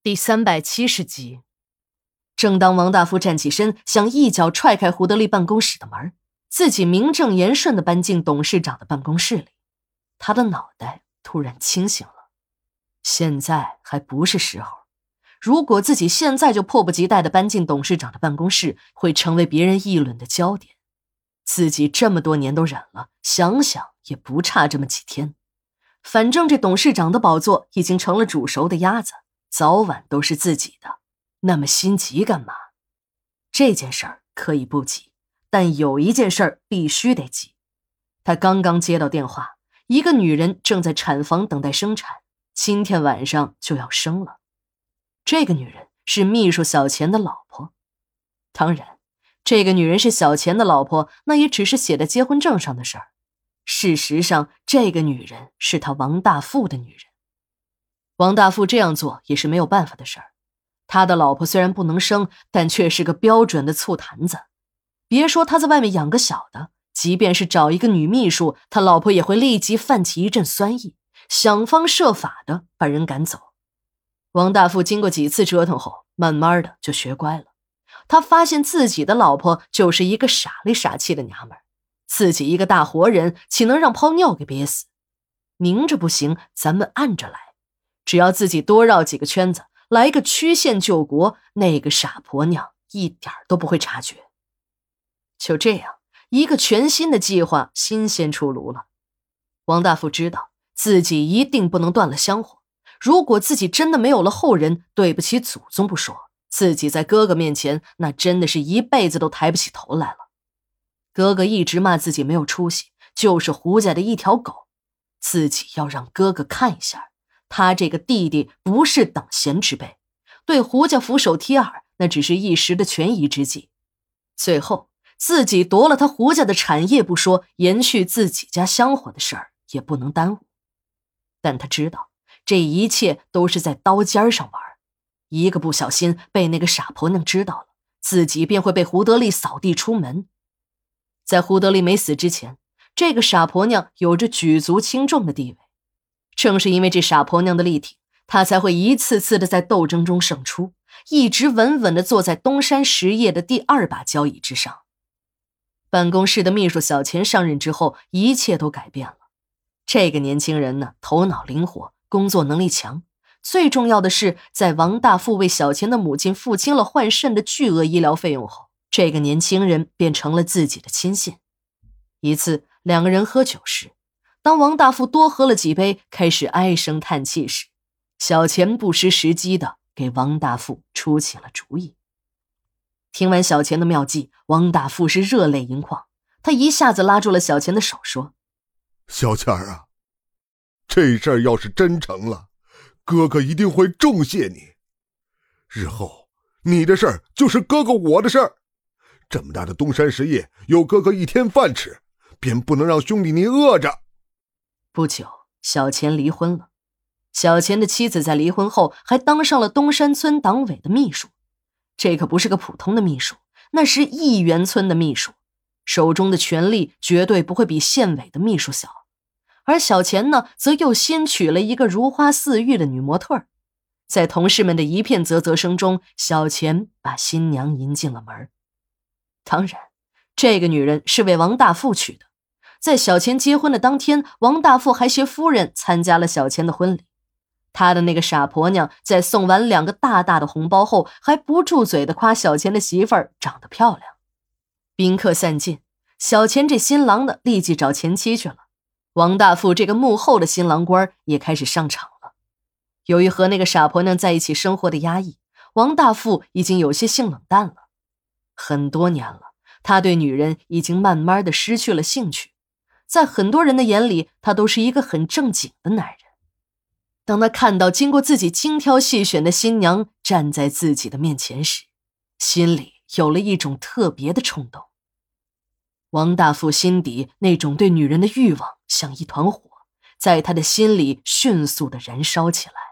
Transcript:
第三百七十集，正当王大富站起身，想一脚踹开胡德利办公室的门，自己名正言顺的搬进董事长的办公室里，他的脑袋突然清醒了。现在还不是时候，如果自己现在就迫不及待的搬进董事长的办公室，会成为别人议论的焦点。自己这么多年都忍了，想想也不差这么几天。反正这董事长的宝座已经成了煮熟的鸭子。早晚都是自己的，那么心急干嘛？这件事儿可以不急，但有一件事儿必须得急。他刚刚接到电话，一个女人正在产房等待生产，今天晚上就要生了。这个女人是秘书小钱的老婆。当然，这个女人是小钱的老婆，那也只是写在结婚证上的事儿。事实上，这个女人是他王大富的女人。王大富这样做也是没有办法的事儿。他的老婆虽然不能生，但却是个标准的醋坛子。别说他在外面养个小的，即便是找一个女秘书，他老婆也会立即泛起一阵酸意，想方设法的把人赶走。王大富经过几次折腾后，慢慢的就学乖了。他发现自己的老婆就是一个傻里傻气的娘们儿，自己一个大活人，岂能让泡尿给憋死？明着不行，咱们暗着来。只要自己多绕几个圈子，来个曲线救国，那个傻婆娘一点都不会察觉。就这样，一个全新的计划新鲜出炉了。王大富知道自己一定不能断了香火。如果自己真的没有了后人，对不起祖宗不说，自己在哥哥面前那真的是一辈子都抬不起头来了。哥哥一直骂自己没有出息，就是胡家的一条狗。自己要让哥哥看一下。他这个弟弟不是等闲之辈，对胡家俯首帖耳，那只是一时的权宜之计。最后自己夺了他胡家的产业不说，延续自己家香火的事儿也不能耽误。但他知道这一切都是在刀尖上玩，一个不小心被那个傻婆娘知道了，自己便会被胡德利扫地出门。在胡德利没死之前，这个傻婆娘有着举足轻重的地位。正是因为这傻婆娘的力挺，他才会一次次的在斗争中胜出，一直稳稳的坐在东山实业的第二把交椅之上。办公室的秘书小钱上任之后，一切都改变了。这个年轻人呢，头脑灵活，工作能力强，最重要的是，在王大富为小钱的母亲付清了换肾的巨额医疗费用后，这个年轻人便成了自己的亲信。一次，两个人喝酒时。当王大富多喝了几杯，开始唉声叹气时，小钱不失时机的给王大富出起了主意。听完小钱的妙计，王大富是热泪盈眶，他一下子拉住了小钱的手，说：“小钱啊，这事儿要是真成了，哥哥一定会重谢你。日后你的事儿就是哥哥我的事儿。这么大的东山实业，有哥哥一天饭吃，便不能让兄弟你饿着。”不久，小钱离婚了。小钱的妻子在离婚后还当上了东山村党委的秘书，这可不是个普通的秘书，那是亿元村的秘书，手中的权力绝对不会比县委的秘书小。而小钱呢，则又新娶了一个如花似玉的女模特儿在同事们的一片啧啧声中，小钱把新娘迎进了门。当然，这个女人是为王大富娶的。在小钱结婚的当天，王大富还携夫人参加了小钱的婚礼。他的那个傻婆娘在送完两个大大的红包后，还不住嘴的夸小钱的媳妇儿长得漂亮。宾客散尽，小钱这新郎的立即找前妻去了。王大富这个幕后的新郎官也开始上场了。由于和那个傻婆娘在一起生活的压抑，王大富已经有些性冷淡了。很多年了，他对女人已经慢慢的失去了兴趣。在很多人的眼里，他都是一个很正经的男人。当他看到经过自己精挑细选的新娘站在自己的面前时，心里有了一种特别的冲动。王大富心底那种对女人的欲望像一团火，在他的心里迅速的燃烧起来。